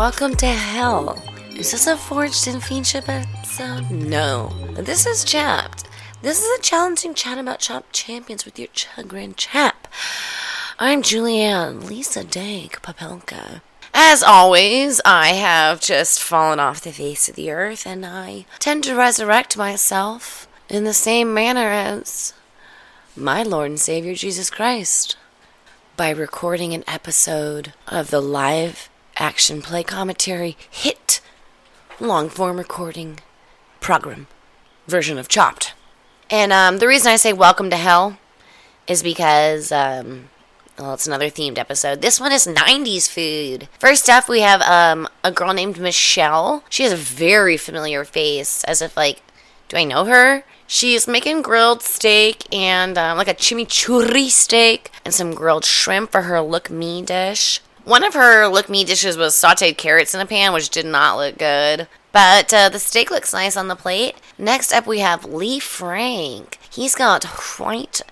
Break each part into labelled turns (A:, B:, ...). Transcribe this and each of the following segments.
A: Welcome to hell. Is this a Forged in Fiendship episode? No. This is Chapped. This is a challenging chat about Chopped Champions with your Chagrin Chap. I'm Julianne, Lisa Dank Papelka. As always, I have just fallen off the face of the earth, and I tend to resurrect myself in the same manner as my Lord and Savior Jesus Christ by recording an episode of the live action play commentary hit long form recording program version of Chopped. And um, the reason I say welcome to hell is because um, well, it's another themed episode. This one is 90s food. First up, we have um, a girl named Michelle. She has a very familiar face, as if, like, do I know her? She's making grilled steak and um, like a chimichurri steak and some grilled shrimp for her look me dish. One of her look me dishes was sauteed carrots in a pan, which did not look good. But uh, the steak looks nice on the plate. Next up, we have Lee Frank. He's got white,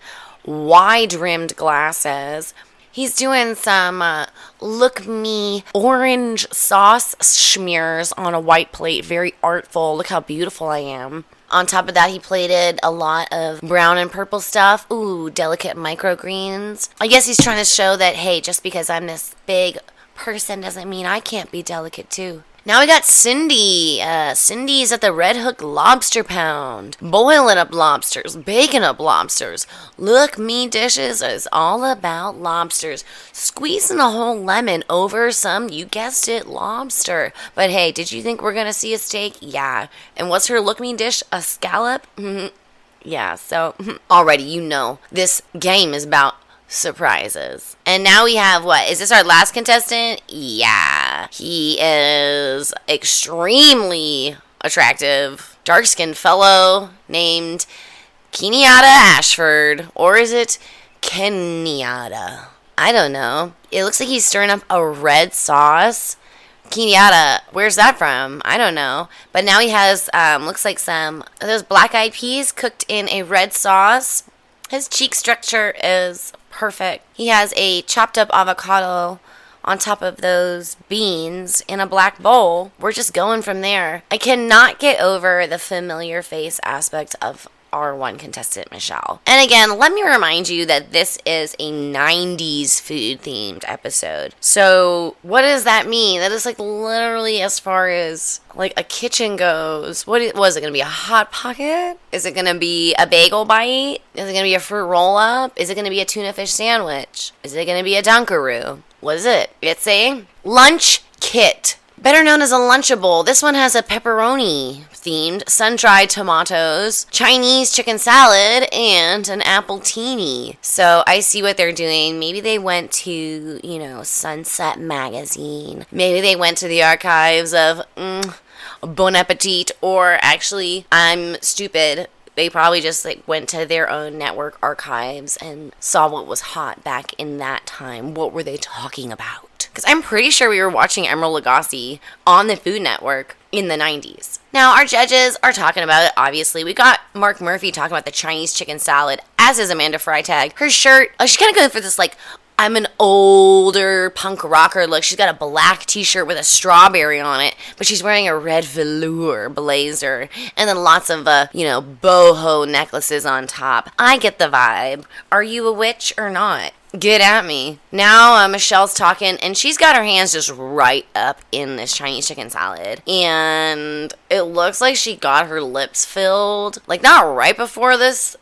A: wide rimmed glasses. He's doing some uh, look me orange sauce smears on a white plate. Very artful. Look how beautiful I am. On top of that, he plated a lot of brown and purple stuff. Ooh, delicate microgreens. I guess he's trying to show that, hey, just because I'm this big person doesn't mean I can't be delicate too. Now we got Cindy. Uh, Cindy's at the Red Hook Lobster Pound. Boiling up lobsters, baking up lobsters. Look Me Dishes is all about lobsters. Squeezing a whole lemon over some, you guessed it, lobster. But hey, did you think we're gonna see a steak? Yeah. And what's her Look Me dish? A scallop? yeah, so already you know this game is about surprises. And now we have what? Is this our last contestant? Yeah. He is extremely attractive, dark skinned fellow named Kenyatta Ashford. Or is it Kenyatta? I don't know. It looks like he's stirring up a red sauce. Kenyatta, where's that from? I don't know. But now he has, um, looks like some those black eyed peas cooked in a red sauce. His cheek structure is perfect. He has a chopped up avocado on top of those beans in a black bowl. We're just going from there. I cannot get over the familiar face aspect of our one contestant, Michelle. And again, let me remind you that this is a 90s food themed episode. So, what does that mean? That is like literally as far as like a kitchen goes. What was it going to be? A hot pocket? Is it going to be a bagel bite? Is it going to be a fruit roll up? Is it going to be a tuna fish sandwich? Is it going to be a Dunkaroo? What is it? It's a lunch kit. Better known as a Lunchable, this one has a pepperoni themed sun dried tomatoes, Chinese chicken salad, and an appletini. So I see what they're doing. Maybe they went to, you know, Sunset Magazine. Maybe they went to the archives of mm, Bon Appetit, or actually, I'm stupid they probably just like went to their own network archives and saw what was hot back in that time. What were they talking about? Because I'm pretty sure we were watching Emeril Lagasse on the Food Network in the 90s. Now, our judges are talking about it, obviously. We got Marc Murphy talking about the Chinese chicken salad, as is Amanda Freitag. Her shirt, oh, she's kind of going for this like I'm an older punk rocker look. She's got a black t shirt with a strawberry on it, but she's wearing a red velour blazer and then lots of, uh, you know, boho necklaces on top. I get the vibe. Are you a witch or not? Get at me. Now uh, Michelle's talking, and she's got her hands just right up in this Chinese chicken salad. And it looks like she got her lips filled. Like, not right before this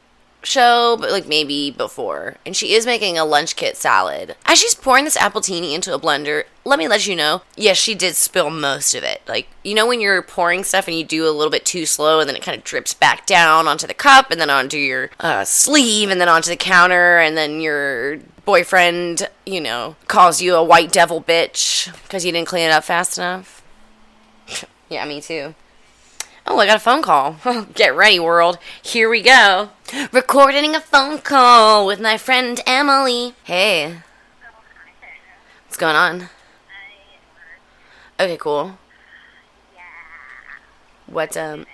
A: show, but like maybe before. And she is making a lunch kit salad. As she's pouring this apple appletini into a blender, let me let you know, yes, she did spill most of it. Like, you know, when you're pouring stuff and you do a little bit too slow and then it kind of drips back down onto the cup and then onto your uh, sleeve and then onto the counter and then your boyfriend, you know, calls you a white devil bitch because you didn't clean it up fast enough. yeah, me too. Oh, I got a phone call. Get ready, world. Here we go. Recording a phone call with my friend Emily. Hey. What's going on? Okay, cool. What um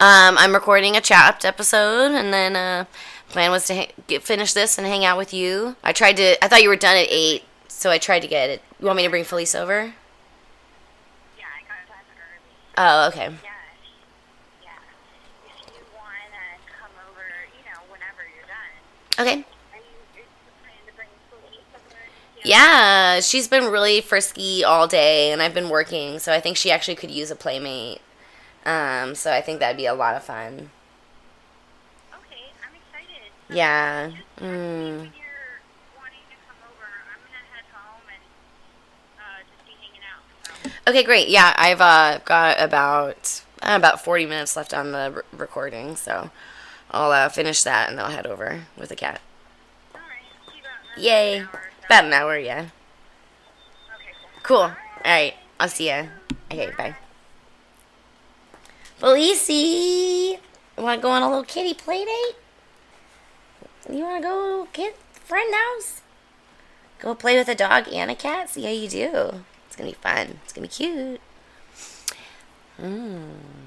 A: um I'm recording a chapped episode and then uh plan was to ha- get, finish this and hang out with you. I tried to I thought you were done at 8 so I tried to get it. You want me to bring Felice over?
B: Yeah, I got done early.
A: Oh, okay.
B: Yeah, if- yeah. If you want to come over, you know, whenever you're done.
A: Okay.
B: Are you, are you planning to bring Felice over?
A: Yeah, she's been really frisky all day, and I've been working, so I think she actually could use a playmate. Um, so I think that'd be a lot of fun.
B: Out. So.
A: Okay, great. Yeah, I've uh, got about uh, about forty minutes left on the r- recording, so I'll uh, finish that and then I'll head over with the cat.
B: All right. See you about
A: Yay!
B: An hour so.
A: About an hour, yeah.
B: Okay, cool.
A: Cool. All right, I'll see ya. Okay, bye. Felicie, want to go on a little kitty play date? You want to go get friend house? Go play with a dog and a cat. See how you do. It's gonna be fun. It's gonna be cute. Mm.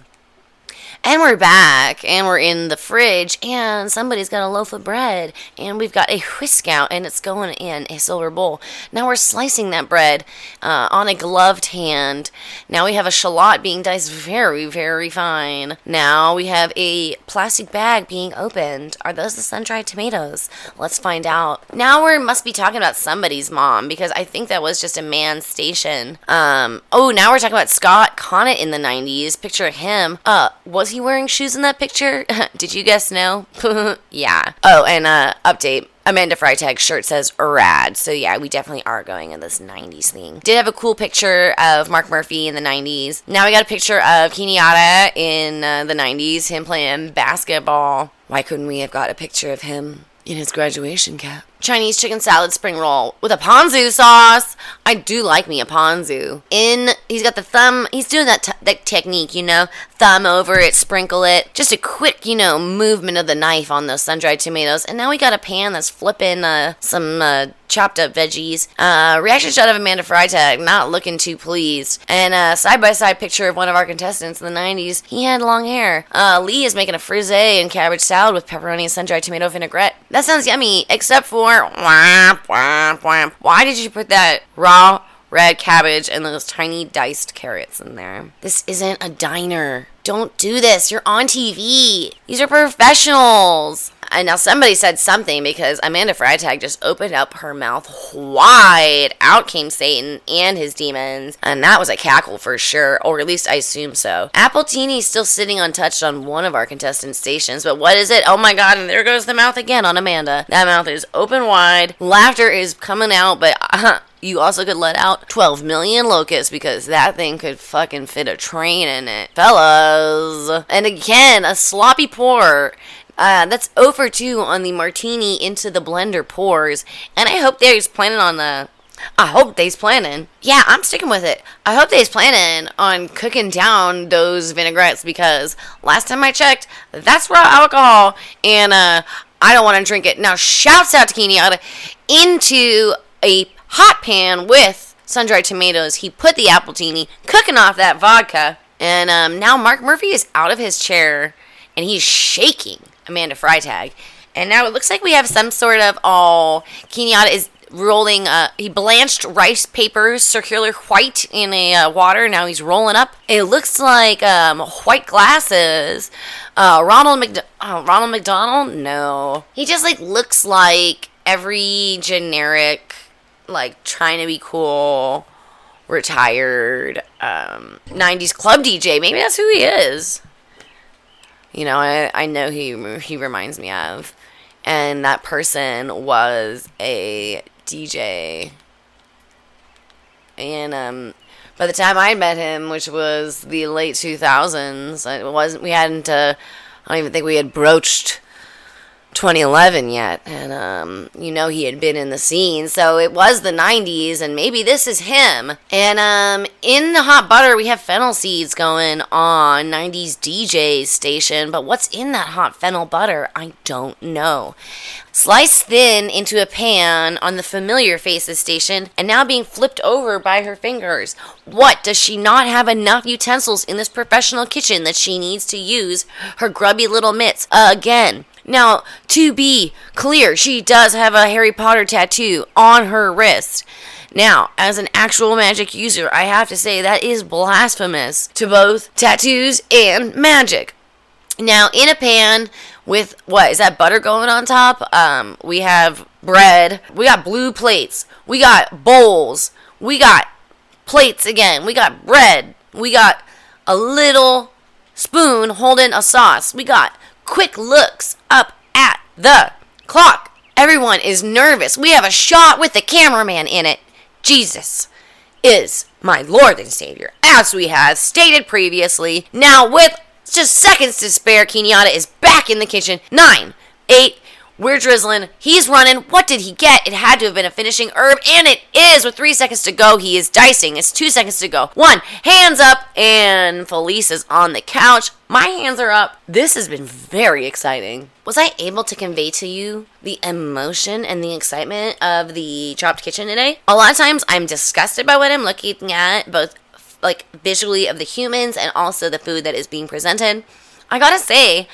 A: And we're back, and we're in the fridge, and somebody's got a loaf of bread, and we've got a whisk out, and it's going in a silver bowl. Now we're slicing that bread uh, on a gloved hand. Now we have a shallot being diced very, very fine. Now we have a plastic bag being opened. Are those the sun-dried tomatoes? Let's find out. Now we must be talking about somebody's mom, because I think that was just a man's station. Um, oh, now we're talking about Scott Conant in the 90s. Picture him. Uh, was he wearing shoes in that picture? Did you guess no? yeah. Oh, and uh, update. Amanda Freitag's shirt says rad. So yeah, we definitely are going in this 90s thing. Did have a cool picture of Marc Murphy in the 90s. Now we got a picture of Kenyatta in uh, the 90s, him playing basketball. Why couldn't we have got a picture of him in his graduation cap? Chinese chicken salad spring roll with a ponzu sauce. I do like me a ponzu. In he's got the thumb. He's doing that t- that technique, you know, thumb over it, sprinkle it. Just a quick, you know, movement of the knife on those sun dried tomatoes. And now we got a pan that's flipping uh, some uh, chopped up veggies. Uh, reaction shot of Amanda Freitag, not looking too pleased. And a side by side picture of one of our contestants in the 90s. He had long hair. Uh, Lee is making a frisee and cabbage salad with pepperoni and sun dried tomato vinaigrette. That sounds yummy, except for Why did you put that raw red cabbage and those tiny diced carrots in there? This isn't a diner. Don't do this. You're on TV. These are professionals. And now somebody said something because Amanda Freitag just opened up her mouth wide. Out came Satan and his demons. And that was a cackle for sure, or at least I assume so. Appletini's still sitting untouched on one of our contestant stations, but what is it? Oh my god, and there goes the mouth again on Amanda. That mouth is open wide. Laughter is coming out, but uh, you also could let out 12 million locusts because that thing could fucking fit a train in it. Fellas. And again, a sloppy pour. Uh, that's over 2 on the martini into the blender pours. And I hope they's planning on the. I hope they's planning. Yeah, I'm sticking with it. I hope they's planning on cooking down those vinaigrettes because last time I checked, that's raw alcohol. And uh, I don't want to drink it. Now, shouts out to Kenyatta into a hot pan with sun-dried tomatoes. He put the appletini cooking off that vodka, and um, now Marc Murphy is out of his chair and he's shaking Amanda Freitag. And now it looks like we have some sort of oh Kenyatta is rolling. Uh, he blanched rice papers, circular white in a uh, water. Now he's rolling up. It looks like um, white glasses. Uh, Ronald McD- oh, Ronald McDonald? No, he just like looks like every generic like trying to be cool, retired, um, 90s club DJ. Maybe that's who he is. You know, I, I know who he reminds me of. And that person was a DJ. And um, by the time I met him, which was the late 2000s, it wasn't, we hadn't, uh, I don't even think we had broached 2011 yet and um, you know he had been in the scene so it was the 90s and maybe this is him. And um, in the hot butter we have fennel seeds going on 90s dj station but what's in that hot fennel butter i don't know. Sliced thin into a pan on the familiar faces station and now being flipped over by her fingers. What does she not have enough utensils in this professional kitchen that she needs to use her grubby little mitts again Now, to be clear, she does have a Harry Potter tattoo on her wrist. Now, as an actual magic user, I have to say that is blasphemous to both tattoos and magic. Now, in a pan with what is that butter going on top? Um, we have bread. We got blue plates. We got bowls. We got plates again. We got bread. We got a little spoon holding a sauce. We got quick looks up at the clock. Everyone is nervous. We have a shot with the cameraman in it. Jesus is my Lord and Savior, as we have stated previously. Now, with just seconds to spare, Kenyatta is back in the kitchen. Nine, eight, we're drizzling. He's running. What did he get? It had to have been a finishing herb, and it is. With three seconds to go, he is dicing. It's two seconds to go. One, hands up, and Felice is on the couch. My hands are up. This has been very exciting. Was I able to convey to you the emotion and the excitement of the Chopped Kitchen today? A lot of times I'm disgusted by what I'm looking at, both like visually of the humans and also the food that is being presented. I gotta say,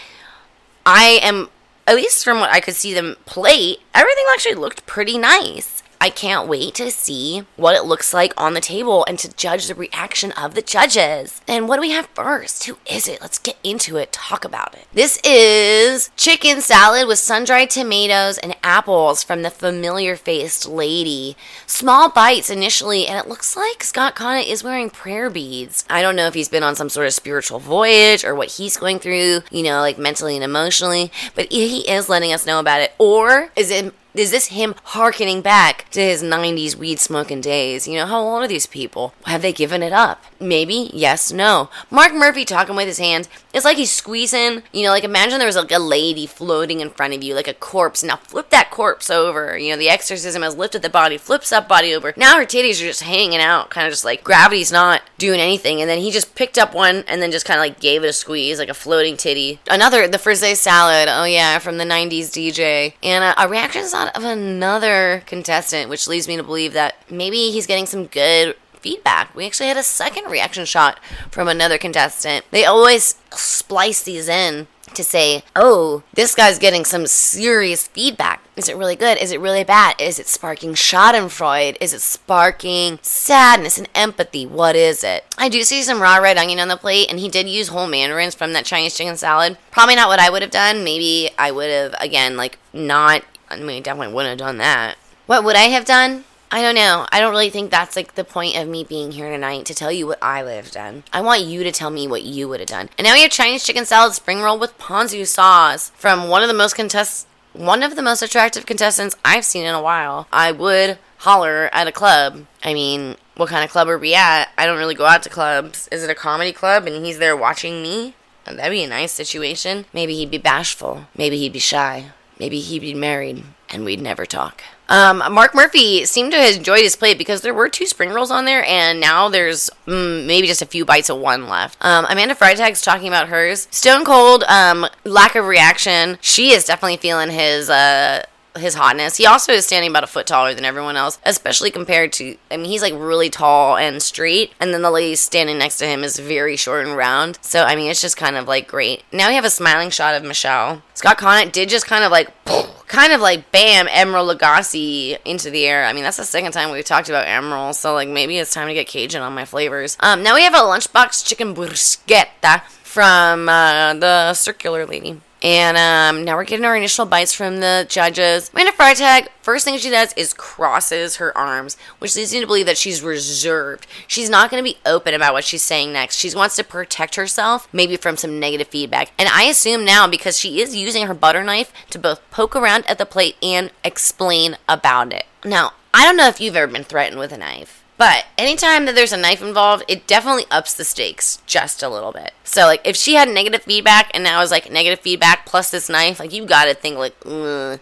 A: I am at least from what I could see them play, everything actually looked pretty nice. I can't wait to see what it looks like on the table and to judge the reaction of the judges. And what do we have first? Who is it? Let's get into it, talk about it. This is chicken salad with sun dried tomatoes and apples from the familiar faced lady. Small bites initially, and it looks like Scott Conant is wearing prayer beads. I don't know if he's been on some sort of spiritual voyage or what he's going through, you know, like mentally and emotionally, but he is letting us know about it. Or is it is this him harkening back to his 90s weed smoking days? You know, how old are these people? Have they given it up? Maybe, yes, no. Marc Murphy talking with his hands. It's like he's squeezing, you know, like imagine there was like a lady floating in front of you, like a corpse. Now flip that corpse over. You know, the exorcism has lifted the body, flips that body over. Now her titties are just hanging out, kind of just like gravity's not doing anything. And then he just picked up one and then just kind of like gave it a squeeze, like a floating titty. Another, the frisee salad. Oh, yeah, from the 90s DJ. And uh, a reaction is of another contestant, which leads me to believe that maybe he's getting some good feedback. We actually had a second reaction shot from another contestant. They always splice these in to say, oh, this guy's getting some serious feedback. Is it really good? Is it really bad? Is it sparking Schadenfreude? Is it sparking sadness and empathy? What is it? I do see some raw red onion on the plate, and he did use whole mandarins from that Chinese chicken salad. Probably not what I would have done. Maybe I would have, again, like, not I mean, I definitely wouldn't have done that. What would I have done? I don't know. I don't really think that's like the point of me being here tonight to tell you what I would have done. I want you to tell me what you would have done. And now we have Chinese chicken salad spring roll with ponzu sauce from one of the most contest one of the most attractive contestants I've seen in a while. I would holler at a club. I mean, what kind of club are we at? I don't really go out to clubs. Is it a comedy club and he's there watching me? That'd be a nice situation. Maybe he'd be bashful. Maybe he'd be shy. Maybe he'd be married and we'd never talk. Um, Marc Murphy seemed to have enjoyed his plate because there were two spring rolls on there, and now there's mm, maybe just a few bites of one left. Um, Amanda Freitag's talking about hers. Stone Cold, um, lack of reaction. She is definitely feeling his uh, his hotness. He also is standing about a foot taller than everyone else, especially compared to. I mean, he's like really tall and straight, and then the lady standing next to him is very short and round. So I mean, it's just kind of like great. Now we have a smiling shot of Michelle. Scott Conant did just kind of like. Kind of like bam, Emeril Lagasse into the air. I mean, that's the second time we've talked about Emeril, so like maybe it's time to get Cajun on my flavors. Um, now we have a lunchbox chicken bruschetta from uh, the circular lady. And um, now we're getting our initial bites from the judges. Amanda Freitag, first thing she does is crosses her arms, which leads me to believe that she's reserved. She's not going to be open about what she's saying next. She wants to protect herself, maybe from some negative feedback. And I assume now, because she is using her butter knife to both poke around at the plate and explain about it. Now, I don't know if you've ever been threatened with a knife. But anytime that there's a knife involved, it definitely ups the stakes just a little bit. So like if she had negative feedback and now is like negative feedback plus this knife, like you gotta think like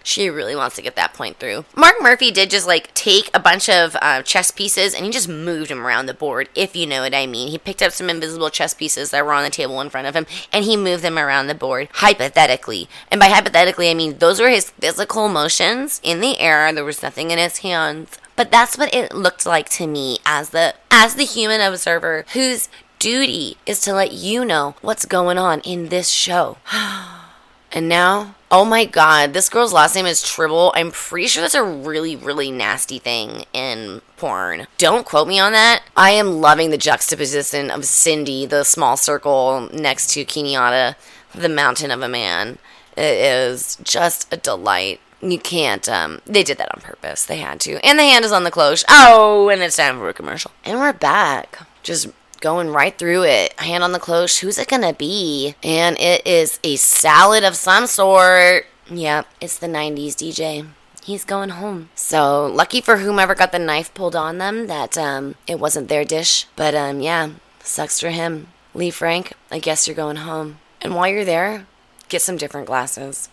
A: she really wants to get that point through. Marc Murphy did just like take a bunch of uh, chess pieces and he just moved them around the board, if you know what I mean. He picked up some invisible chess pieces that were on the table in front of him and he moved them around the board hypothetically. And by hypothetically, I mean those were his physical motions in the air. There was nothing in his hands. But that's what it looked like to me as the as the human observer whose duty is to let you know what's going on in this show. and now Oh my god, this girl's last name is Tribble. I'm pretty sure that's a really, really nasty thing in porn. Don't quote me on that. I am loving the juxtaposition of Cindy, the small circle next to Kenyatta, the mountain of a man. It is just a delight. You can't, um, they did that on purpose. They had to. And the hand is on the cloche. Oh, and it's time for a commercial. And we're back. Just going right through it. Hand on the cloche. Who's it gonna be? And it is a salad of some sort. Yep, it's the 90s DJ. He's going home. So lucky for whomever got the knife pulled on them that um, it wasn't their dish. But um, yeah, sucks for him. Lee Frank, I guess you're going home. And while you're there, get some different glasses.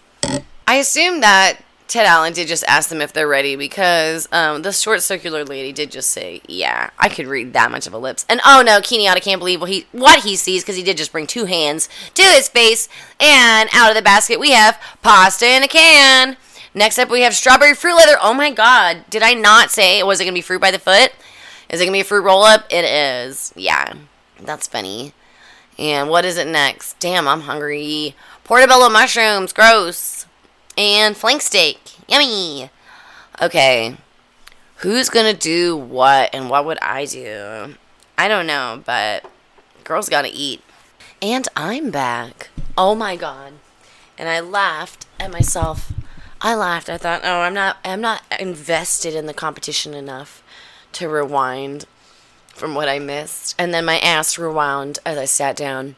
A: I assume that Ted Allen did just ask them if they're ready because um, the short circular lady did just say, "Yeah, I could read that much of a lips." And oh no, Kenyatta can't believe what he what he sees because he did just bring two hands to his face, and out of the basket we have pasta in a can. Next up we have strawberry fruit leather. Oh my god, did I not say was it gonna be fruit by the foot? Is it gonna be a fruit roll up? It is. Yeah, that's funny. And what is it next? Damn, I'm hungry. Portobello mushrooms, gross and flank steak. Yummy. Okay. Who's gonna do what and what would I do? I don't know, but girls gotta eat. And I'm back. Oh my god. And I laughed at myself. I laughed. I thought, oh, I'm not I'm not invested in the competition enough to rewind from what I missed. And then my ass rewound as I sat down.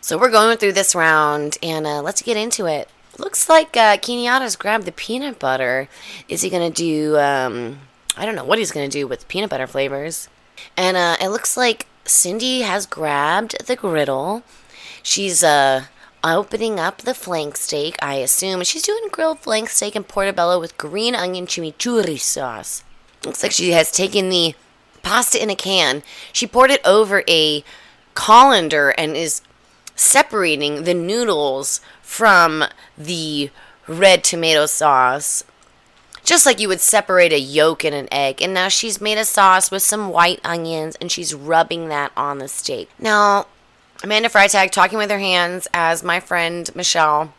A: So we're going through this round and uh, let's get into it. Looks like uh, Kenyatta's grabbed the peanut butter. Is he gonna do? Um, I don't know what he's gonna do with peanut butter flavors. And uh, it looks like Cindy has grabbed the griddle. She's uh, opening up the flank steak, I assume. She's doing grilled flank steak and portobello with green onion chimichurri sauce. Looks like she has taken the pasta in a can. She poured it over a colander and is separating the noodles from the red tomato sauce. Just like you would separate a yolk and an egg. And now she's made a sauce with some white onions and she's rubbing that on the steak. Now, Amanda Freitag talking with her hands as my friend Michelle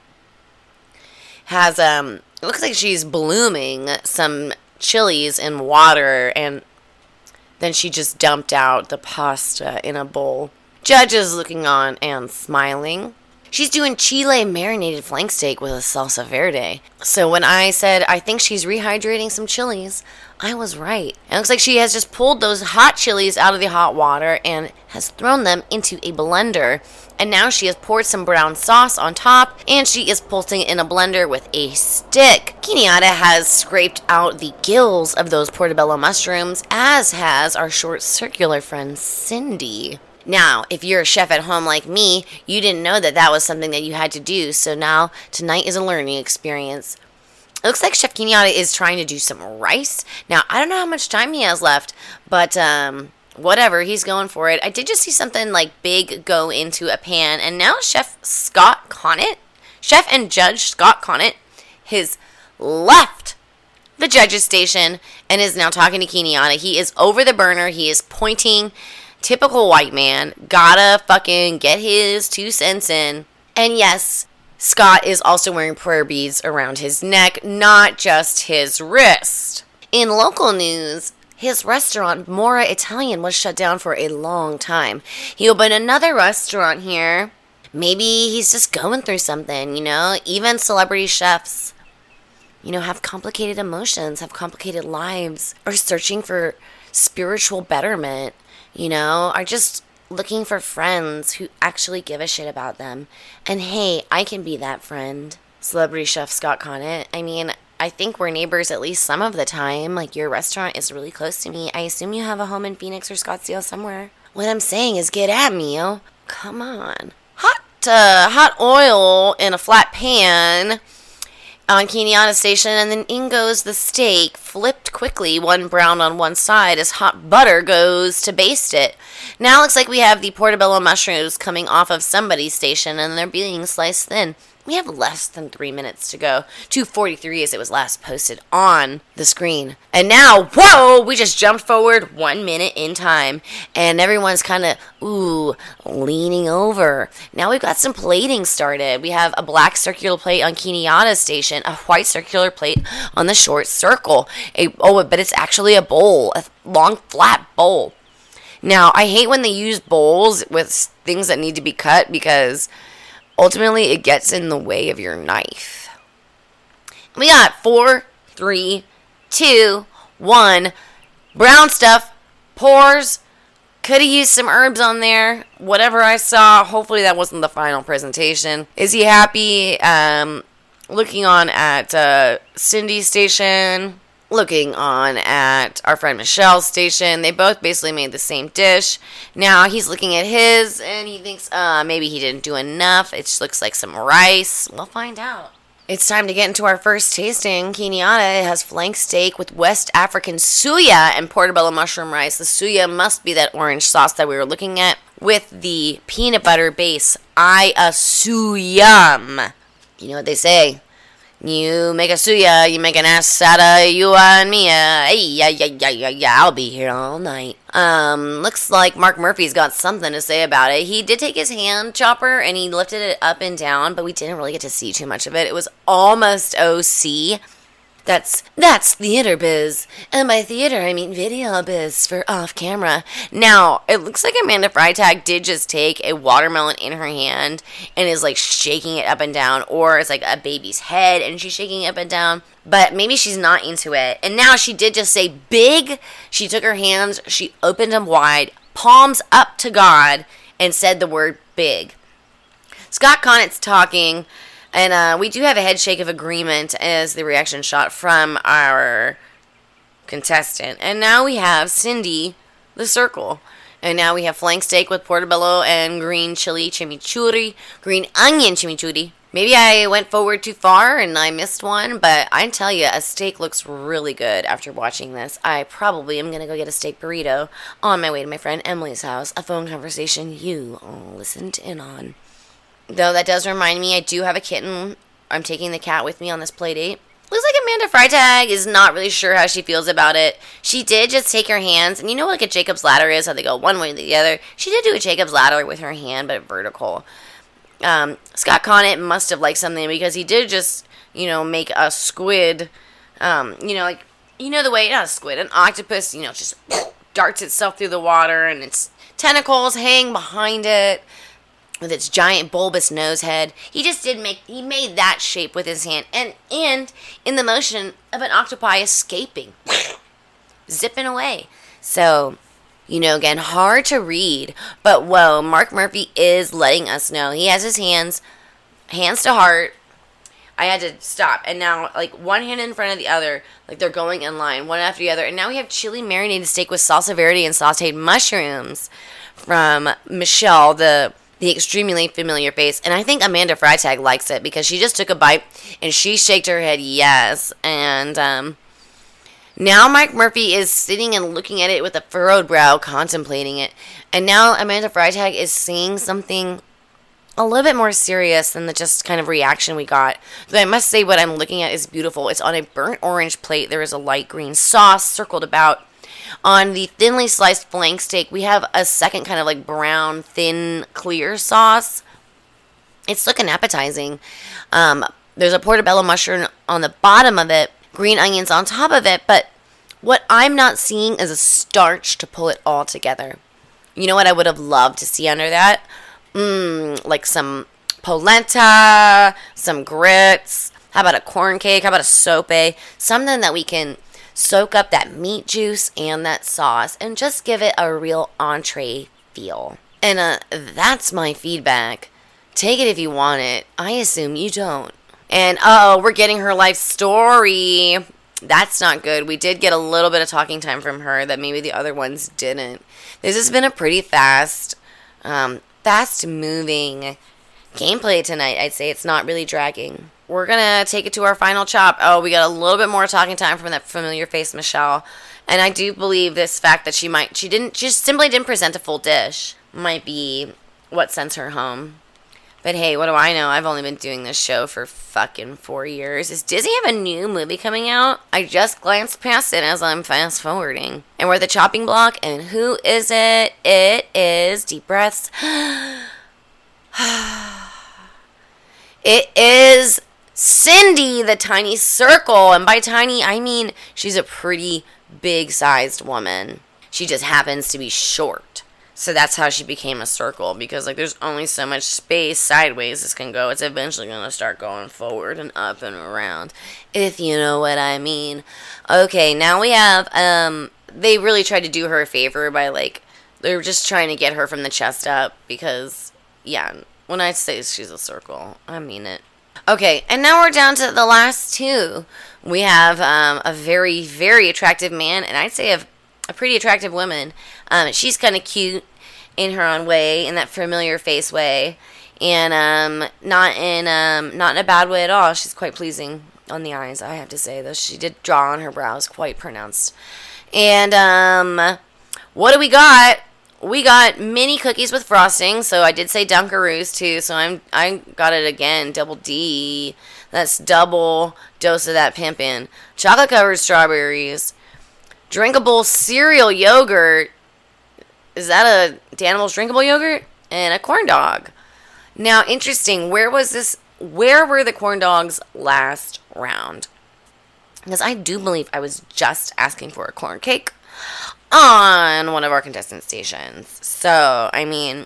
A: has um it looks like she's blooming some chilies in water and then she just dumped out the pasta in a bowl. Judge is looking on and smiling. She's doing chile marinated flank steak with a salsa verde. So when I said I think she's rehydrating some chilies, I was right. It looks like she has just pulled those hot chilies out of the hot water and has thrown them into a blender. And now she has poured some brown sauce on top and she is pulsing in a blender with a stick. Kenyatta has scraped out the gills of those portobello mushrooms, as has our short circular friend Cindy. Now, if you're a chef at home like me, you didn't know that that was something that you had to do. So now tonight is a learning experience. It looks like Chef Kenyatta is trying to do some rice. Now, I don't know how much time he has left, but um, whatever, he's going for it. I did just see something like big go into a pan, and now Chef Scott Conant, Chef and Judge Scott Conant, has left the judge's station and is now talking to Kenyatta. He is over the burner. He is pointing typical white man, gotta fucking get his two cents in. And yes, Scott is also wearing prayer beads around his neck, not just his wrist. In local news, his restaurant, Mora Italian, was shut down for a long time. He opened another restaurant here. Maybe he's just going through something, you know? Even celebrity chefs, you know, have complicated emotions, have complicated lives, are searching for spiritual betterment you know, are just looking for friends who actually give a shit about them. And hey, I can be that friend. Celebrity chef Scott Conant. I mean, I think we're neighbors at least some of the time. Like, your restaurant is really close to me. I assume you have a home in Phoenix or Scottsdale somewhere. What I'm saying is get at me, yo. Come on. Hot, uh, hot oil in a flat pan on Kenyatta Station, and then in goes the steak, flipped quickly, one brown on one side, as hot butter goes to baste it. Now it looks like we have the portobello mushrooms coming off of somebody's station, and they're being sliced thin. We have less than three minutes to go. 243 as it was last posted on the screen. And now, whoa, we just jumped forward one minute in time. And everyone's kind of, ooh, leaning over. Now we've got some plating started. We have a black circular plate on Kenyatta's station, a white circular plate on the short circle. A, oh, but it's actually a bowl, a long, flat bowl. Now, I hate when they use bowls with things that need to be cut because ultimately it gets in the way of your knife. We got four, three, two, one. Brown stuff, pours. Could have used some herbs on there. Whatever I saw. Hopefully that wasn't the final presentation. Is he happy? Um, looking on at uh, Cindy's station looking on at our friend Michelle's station. They both basically made the same dish. Now he's looking at his and he thinks uh, maybe he didn't do enough. It just looks like some rice. We'll find out. It's time to get into our first tasting. Kenyatta has flank steak with West African suya and portobello mushroom rice. The suya must be that orange sauce that we were looking at with the peanut butter base. I assume. You know what they say? You make a suya, you make an ass out of you and me. Uh, hey, yeah, yeah, yeah, yeah, yeah, I'll be here all night. Um, looks like Marc Murphy's got something to say about it. He did take his hand chopper and he lifted it up and down, but we didn't really get to see too much of it. It was almost OC. That's that's theater biz, and by theater I mean video biz for off camera. Now it looks like Amanda Freitag did just take a watermelon in her hand and is like shaking it up and down, or it's like a baby's head and she's shaking it up and down. But maybe she's not into it. And now she did just say big. She took her hands, she opened them wide, palms up to God, and said the word big. Scott Conant's talking. And uh, we do have a head shake of agreement as the reaction shot from our contestant. And now we have Cindy, the circle. And now we have flank steak with portobello and green chili chimichurri, green onion chimichurri. Maybe I went forward too far and I missed one, but I tell you, a steak looks really good after watching this. I probably am going to go get a steak burrito on my way to my friend Emily's house, a phone conversation you all listened in on. Though that does remind me, I do have a kitten. I'm taking the cat with me on this play date. Looks like Amanda Freitag is not really sure how she feels about it. She did just take her hands, and you know like a Jacob's ladder is, how they go one way or the other. She did do a Jacob's ladder with her hand, but vertical. Um, Scott Conant must have liked something because he did just, you know, make a squid, um, you know, like, you know the way, not a squid, an octopus, you know, just darts itself through the water and its tentacles hang behind it with its giant bulbous nose head. He just did make he made that shape with his hand and and in the motion of an octopi escaping. zipping away. So, you know, again, hard to read, but whoa, Marc Murphy is letting us know. He has his hands hands to heart. I had to stop. And now, like, one hand in front of the other, like they're going in line, one after the other. And now we have chili marinated steak with salsa verde and sauteed mushrooms from Michelle, the the extremely familiar face. And I think Amanda Freitag likes it because she just took a bite and she shaked her head yes. And um, now Mike Murphy is sitting and looking at it with a furrowed brow, contemplating it. And now Amanda Freitag is seeing something a little bit more serious than the just kind of reaction we got. Though I must say, what I'm looking at is beautiful. It's on a burnt orange plate. There is a light green sauce circled about on the thinly sliced flank steak, we have a second kind of like brown, thin, clear sauce. It's looking appetizing. Um, there's a portobello mushroom on the bottom of it, green onions on top of it, but what I'm not seeing is a starch to pull it all together. You know what I would have loved to see under that? Mmm, like some polenta, some grits. How about a corn cake? How about a sope? Something that we can soak up that meat juice and that sauce and just give it a real entree feel. And uh, that's my feedback. Take it if you want it. I assume you don't. And oh, we're getting her life story. That's not good. We did get a little bit of talking time from her that maybe the other ones didn't. This has been a pretty fast, um, fast moving gameplay tonight. I'd say it's not really dragging we're gonna take it to our final chop. Oh, we got a little bit more talking time from that familiar face, Michelle. And I do believe this fact that she might, she didn't, just simply didn't present a full dish, might be what sends her home. But hey, what do I know? I've only been doing this show for fucking four years. Does Disney have a new movie coming out? I just glanced past it as I'm fast forwarding. And we're at the chopping block, and who is it? It is deep breaths. it is Cindy, the tiny circle. And by tiny, I mean she's a pretty big sized woman. She just happens to be short. So that's how she became a circle because like there's only so much space sideways this can go. It's eventually going to start going forward and up and around if you know what I mean. Okay, now we have um they really tried to do her a favor by like they're just trying to get her from the chest up because yeah, when I say she's a circle, I mean it. Okay, and now we're down to the last two. We have um, a very, very attractive man, and I'd say a, a pretty attractive woman. Um, she's kind of cute in her own way, in that familiar face way, and um, not in um, not in a bad way at all. She's quite pleasing on the eyes, I have to say. Though she did draw on her brows quite pronounced. And um, what do we got? We got mini cookies with frosting. So I did say Dunkaroos too. So I'm I got it again, double D. That's double dose of that pimpin'. Chocolate covered strawberries, drinkable cereal yogurt is that a Danimals drinkable yogurt and a corn dog? Now, interesting. Where was this? Where were the corn dogs last round? Because I do believe I was just asking for a corn cake on one of our contestant stations. So, I mean,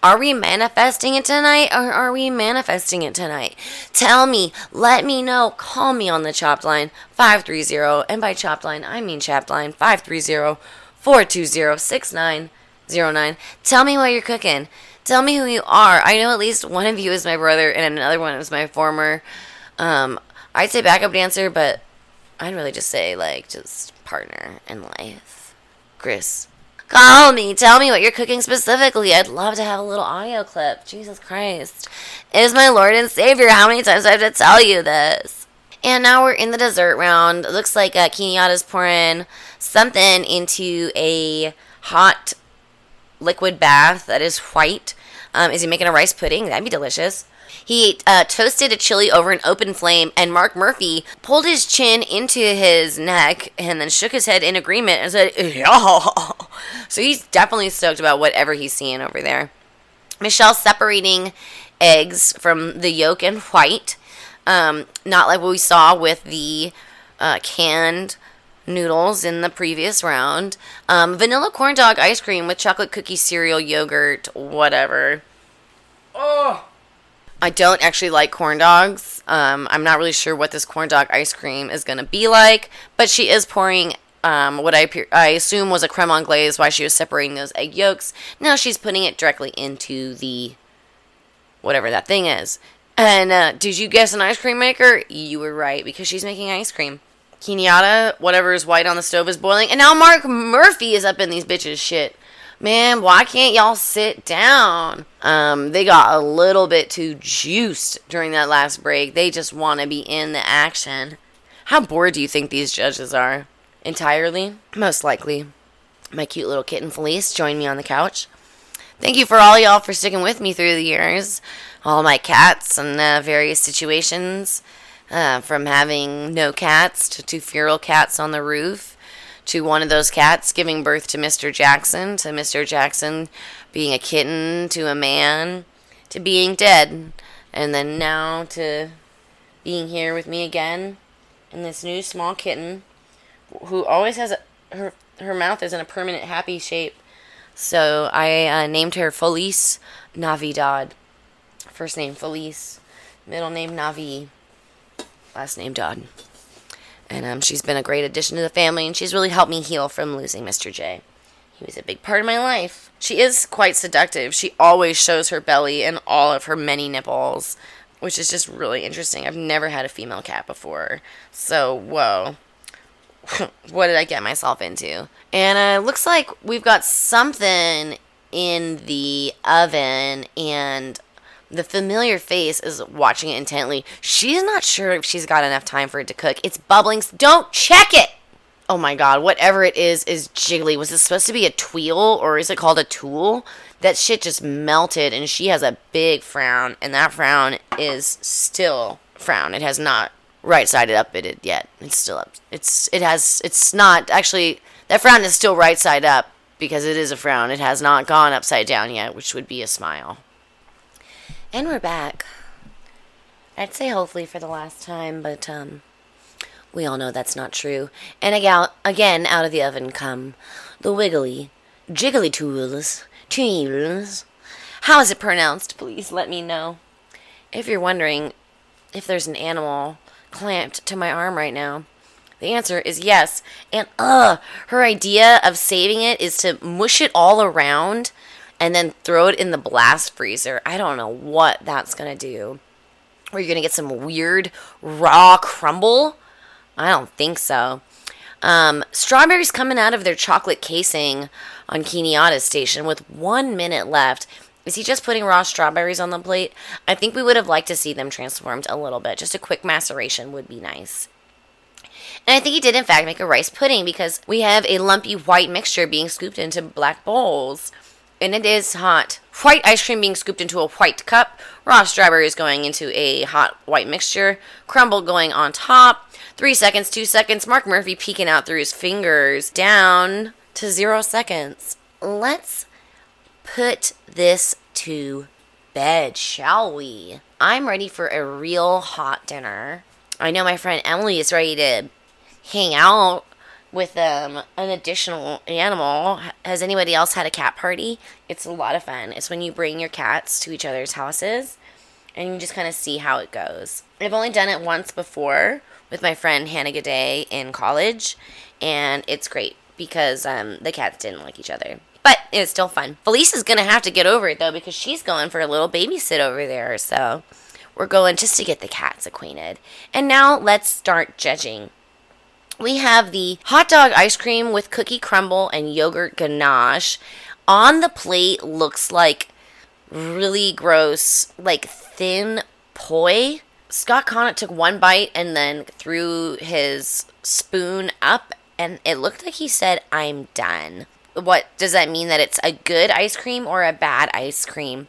A: are we manifesting it tonight or are we manifesting it tonight? Tell me, let me know. Call me on the chopped line 530. And by chopped line, I mean chopped line 530 420 6909. Tell me what you're cooking. Tell me who you are. I know at least one of you is my brother and another one is my former, um, I'd say backup dancer, but I'd really just say, like, just partner in life. Chris. Call me. Tell me what you're cooking specifically. I'd love to have a little audio clip. Jesus Christ. Is my Lord and Savior. How many times do I have to tell you this? And now we're in the dessert round. It looks like uh, Kenyatta's pouring something into a hot liquid bath that is white. Um, is he making a rice pudding? That'd be delicious. He uh, toasted a chili over an open flame, and Marc Murphy pulled his chin into his neck and then shook his head in agreement and said, Yeah. So he's definitely stoked about whatever he's seeing over there. Michelle separating eggs from the yolk and white, um, not like what we saw with the uh, canned noodles in the previous round. Um, vanilla corn dog ice cream with chocolate cookie cereal, yogurt, whatever. I don't actually like corn dogs. Um, I'm not really sure what this corn dog ice cream is going to be like, but she is pouring um, what I, I assume was a creme anglaise while she was separating those egg yolks. Now she's putting it directly into the whatever that thing is. And uh, did you guess an ice cream maker? You were right because she's making ice cream. Kenyatta, whatever is white on the stove is boiling, and now Marc Murphy is up in these bitches shit. Man, why can't y'all sit down? Um, they got a little bit too juiced during that last break. They just want to be in the action. How bored do you think these judges are? Entirely? Most likely. My cute little kitten Felice joined me on the couch. Thank you for all y'all for sticking with me through the years. All my cats and uh, various situations. Uh, from having no cats to two feral cats on the roof to one of those cats giving birth to Mr. Jackson to Mr. Jackson being a kitten to a man to being dead and then now to being here with me again and this new small kitten who always has a, her her mouth is in a permanent happy shape so I uh, named her Felice Navidad first name Felice middle name Navi last name Dodd. And um, she's been a great addition to the family, and she's really helped me heal from losing Mr. J. He was a big part of my life. She is quite seductive. She always shows her belly and all of her many nipples, which is just really interesting. I've never had a female cat before. So, whoa. what did I get myself into? And uh, looks like we've got something in the oven, and the familiar face is watching it intently. She's not sure if she's got enough time for it to cook. It's bubbling. Don't check it! oh my god, whatever it is is jiggly. Was it supposed to be a tweel or is it called a tool? That shit just melted and she has a big frown and that frown is still frown. It has not right sided up it yet. It's still up. It's it has it's not actually that frown is still right side up because it is a frown. It has not gone upside down yet, which would be a smile. And we're back. I'd say hopefully for the last time, but um we all know that's not true. And again, out of the oven come the wiggly, jiggly tools, tools. How is it pronounced? Please let me know. If you're wondering if there's an animal clamped to my arm right now, the answer is yes. And uh, her idea of saving it is to mush it all around and then throw it in the blast freezer. I don't know what that's going to do. Or you're going to get some weird raw crumble I don't think so. Um, strawberries coming out of their chocolate casing on Kenyatta's station with one minute left. Is he just putting raw strawberries on the plate? I think we would have liked to see them transformed a little bit. Just a quick maceration would be nice. And I think he did, in fact, make a rice pudding because we have a lumpy white mixture being scooped into black bowls. And it is hot. White ice cream being scooped into a white cup, raw strawberries going into a hot white mixture, crumble going on top, Three seconds, two seconds, Marc Murphy peeking out through his fingers, down to zero seconds. Let's put this to bed, shall we? I'm ready for a real hot dinner. I know my friend Emily is ready to hang out with um, an additional animal. Has anybody else had a cat party? It's a lot of fun. It's when you bring your cats to each other's houses and you just kind of see how it goes. I've only done it once before with my friend Hannah G'day in college, and it's great because um, the cats didn't like each other. But it was still fun. Felisa's gonna have to get over it though because she's going for a little babysit over there. So we're going just to get the cats acquainted. And now let's start judging. We have the hot dog ice cream with cookie crumble and yogurt ganache. On the plate looks like really gross, like thin poi Scott Conant took one bite and then threw his spoon up, and it looked like he said, I'm done. What does that mean? That it's a good ice cream or a bad ice cream?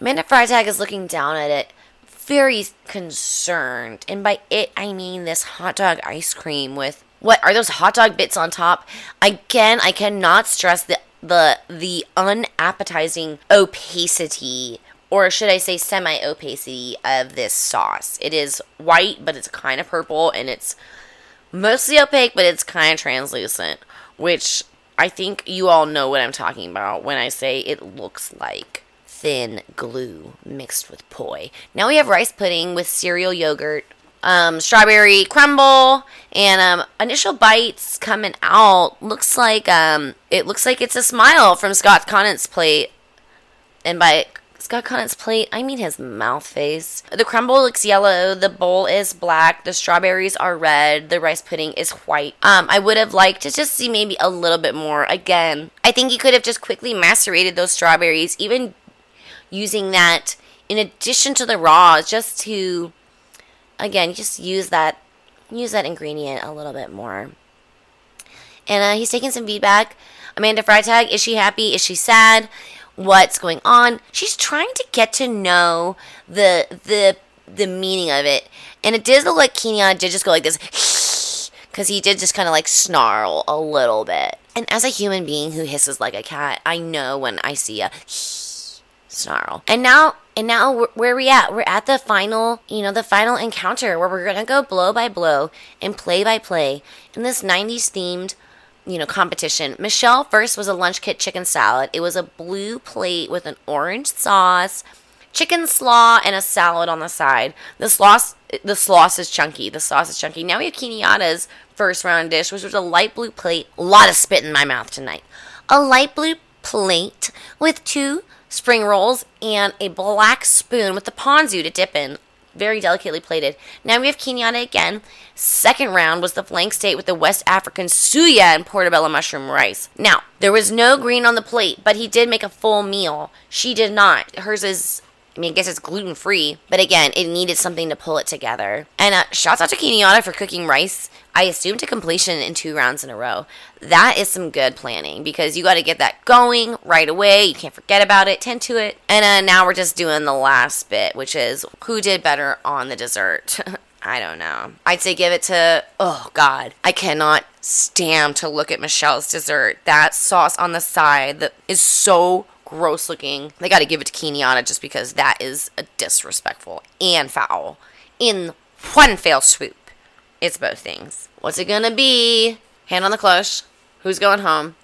A: Amanda Freitag is looking down at it, very concerned. And by it, I mean this hot dog ice cream with what are those hot dog bits on top? Again, I cannot stress the the the unappetizing opacity or should I say semi opacity of this sauce. It is white, but it's kind of purple, and it's mostly opaque, but it's kind of translucent, which I think you all know what I'm talking about when I say it looks like thin glue mixed with poi. Now we have rice pudding with cereal yogurt, um, strawberry crumble, and um, initial bites coming out. Looks like um, it looks like it's a smile from Scott Conant's plate, and by Scott Conant's plate, I mean his mouth face. The crumble looks yellow, the bowl is black, the strawberries are red, the rice pudding is white. Um, I would have liked to just see maybe a little bit more. Again, I think he could have just quickly macerated those strawberries, even using that in addition to the raw, just to again just use that use that ingredient a little bit more. And uh, he's taking some feedback. Amanda Freitag, is she happy? Is she sad? what's going on. She's trying to get to know the the the meaning of it. And it did look like Kenyatta did just go like this because he did just kind of like snarl a little bit. And as a human being who hisses like a cat, I know when I see a snarl. And now and now where are we at? We're at the final, you know, the final encounter where we're going to go blow by blow and play by play in this 90s themed you know, competition. Michelle first was a lunch kit chicken salad. It was a blue plate with an orange sauce, chicken slaw, and a salad on the side. The slaw the slaw is chunky. The sauce is chunky. Now we have Kenyatta's first round dish, which was a light blue plate. A lot of spit in my mouth tonight. A light blue plate with two spring rolls and a black spoon with the ponzu to dip in very delicately plated. Now we have Kenyatta again. Second round was the flank steak with the West African suya and portobello mushroom rice. Now, there was no green on the plate, but he did make a full meal. She did not. Hers is I mean, I guess it's gluten free, but again, it needed something to pull it together. And uh, shouts out to Kenyatta for cooking rice. I assume to completion in two rounds in a row. That is some good planning because you got to get that going right away. You can't forget about it. Tend to it. And uh, now we're just doing the last bit, which is who did better on the dessert. I don't know. I'd say give it to, oh God, I cannot stand to look at Michelle's dessert. That sauce on the side that is so gross looking. They got to give it to Kenyatta just because that is a disrespectful and foul in one fell swoop. It's both things. What's it gonna be? Hand on the cloche. Who's going home?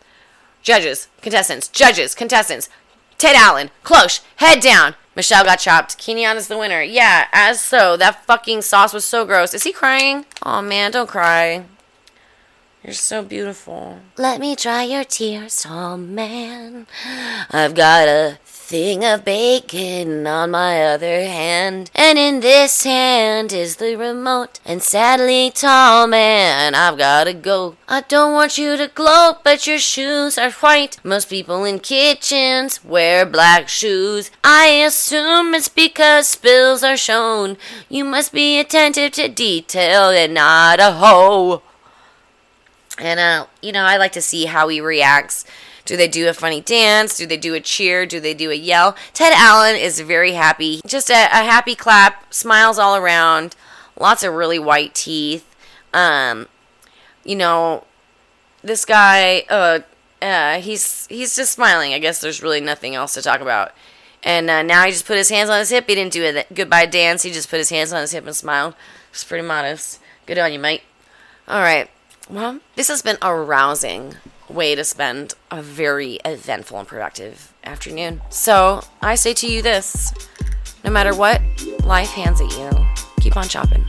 A: Judges, contestants, judges, contestants. Ted Allen, cloche, head down. Michelle got chopped. Kenyatta's the winner. Yeah, as so. That fucking sauce was so gross. Is he crying? Oh man, don't cry. You're so beautiful. Let me dry your tears, oh man. I've got a thing of bacon on my other hand, and in this hand is the remote. And sadly, tall man, I've gotta go. I don't want you to gloat, but your shoes are white. Most people in kitchens wear black shoes. I assume it's because spills are shown. You must be attentive to detail and not a hoe. And, uh, you know, I like to see how he reacts. Do they do a funny dance? Do they do a cheer? Do they do a yell? Ted Allen is very happy. Just a, a happy clap, smiles all around, lots of really white teeth. Um, you know, this guy, uh, uh, he's he's just smiling. I guess there's really nothing else to talk about. And uh, now he just put his hands on his hip. He didn't do a goodbye dance. He just put his hands on his hip and smiled. It's pretty modest. Good on you, mate. All right. Well, this has been a rousing way to spend a very eventful and productive afternoon. So I say to you this no matter what life hands at you, keep on chopping.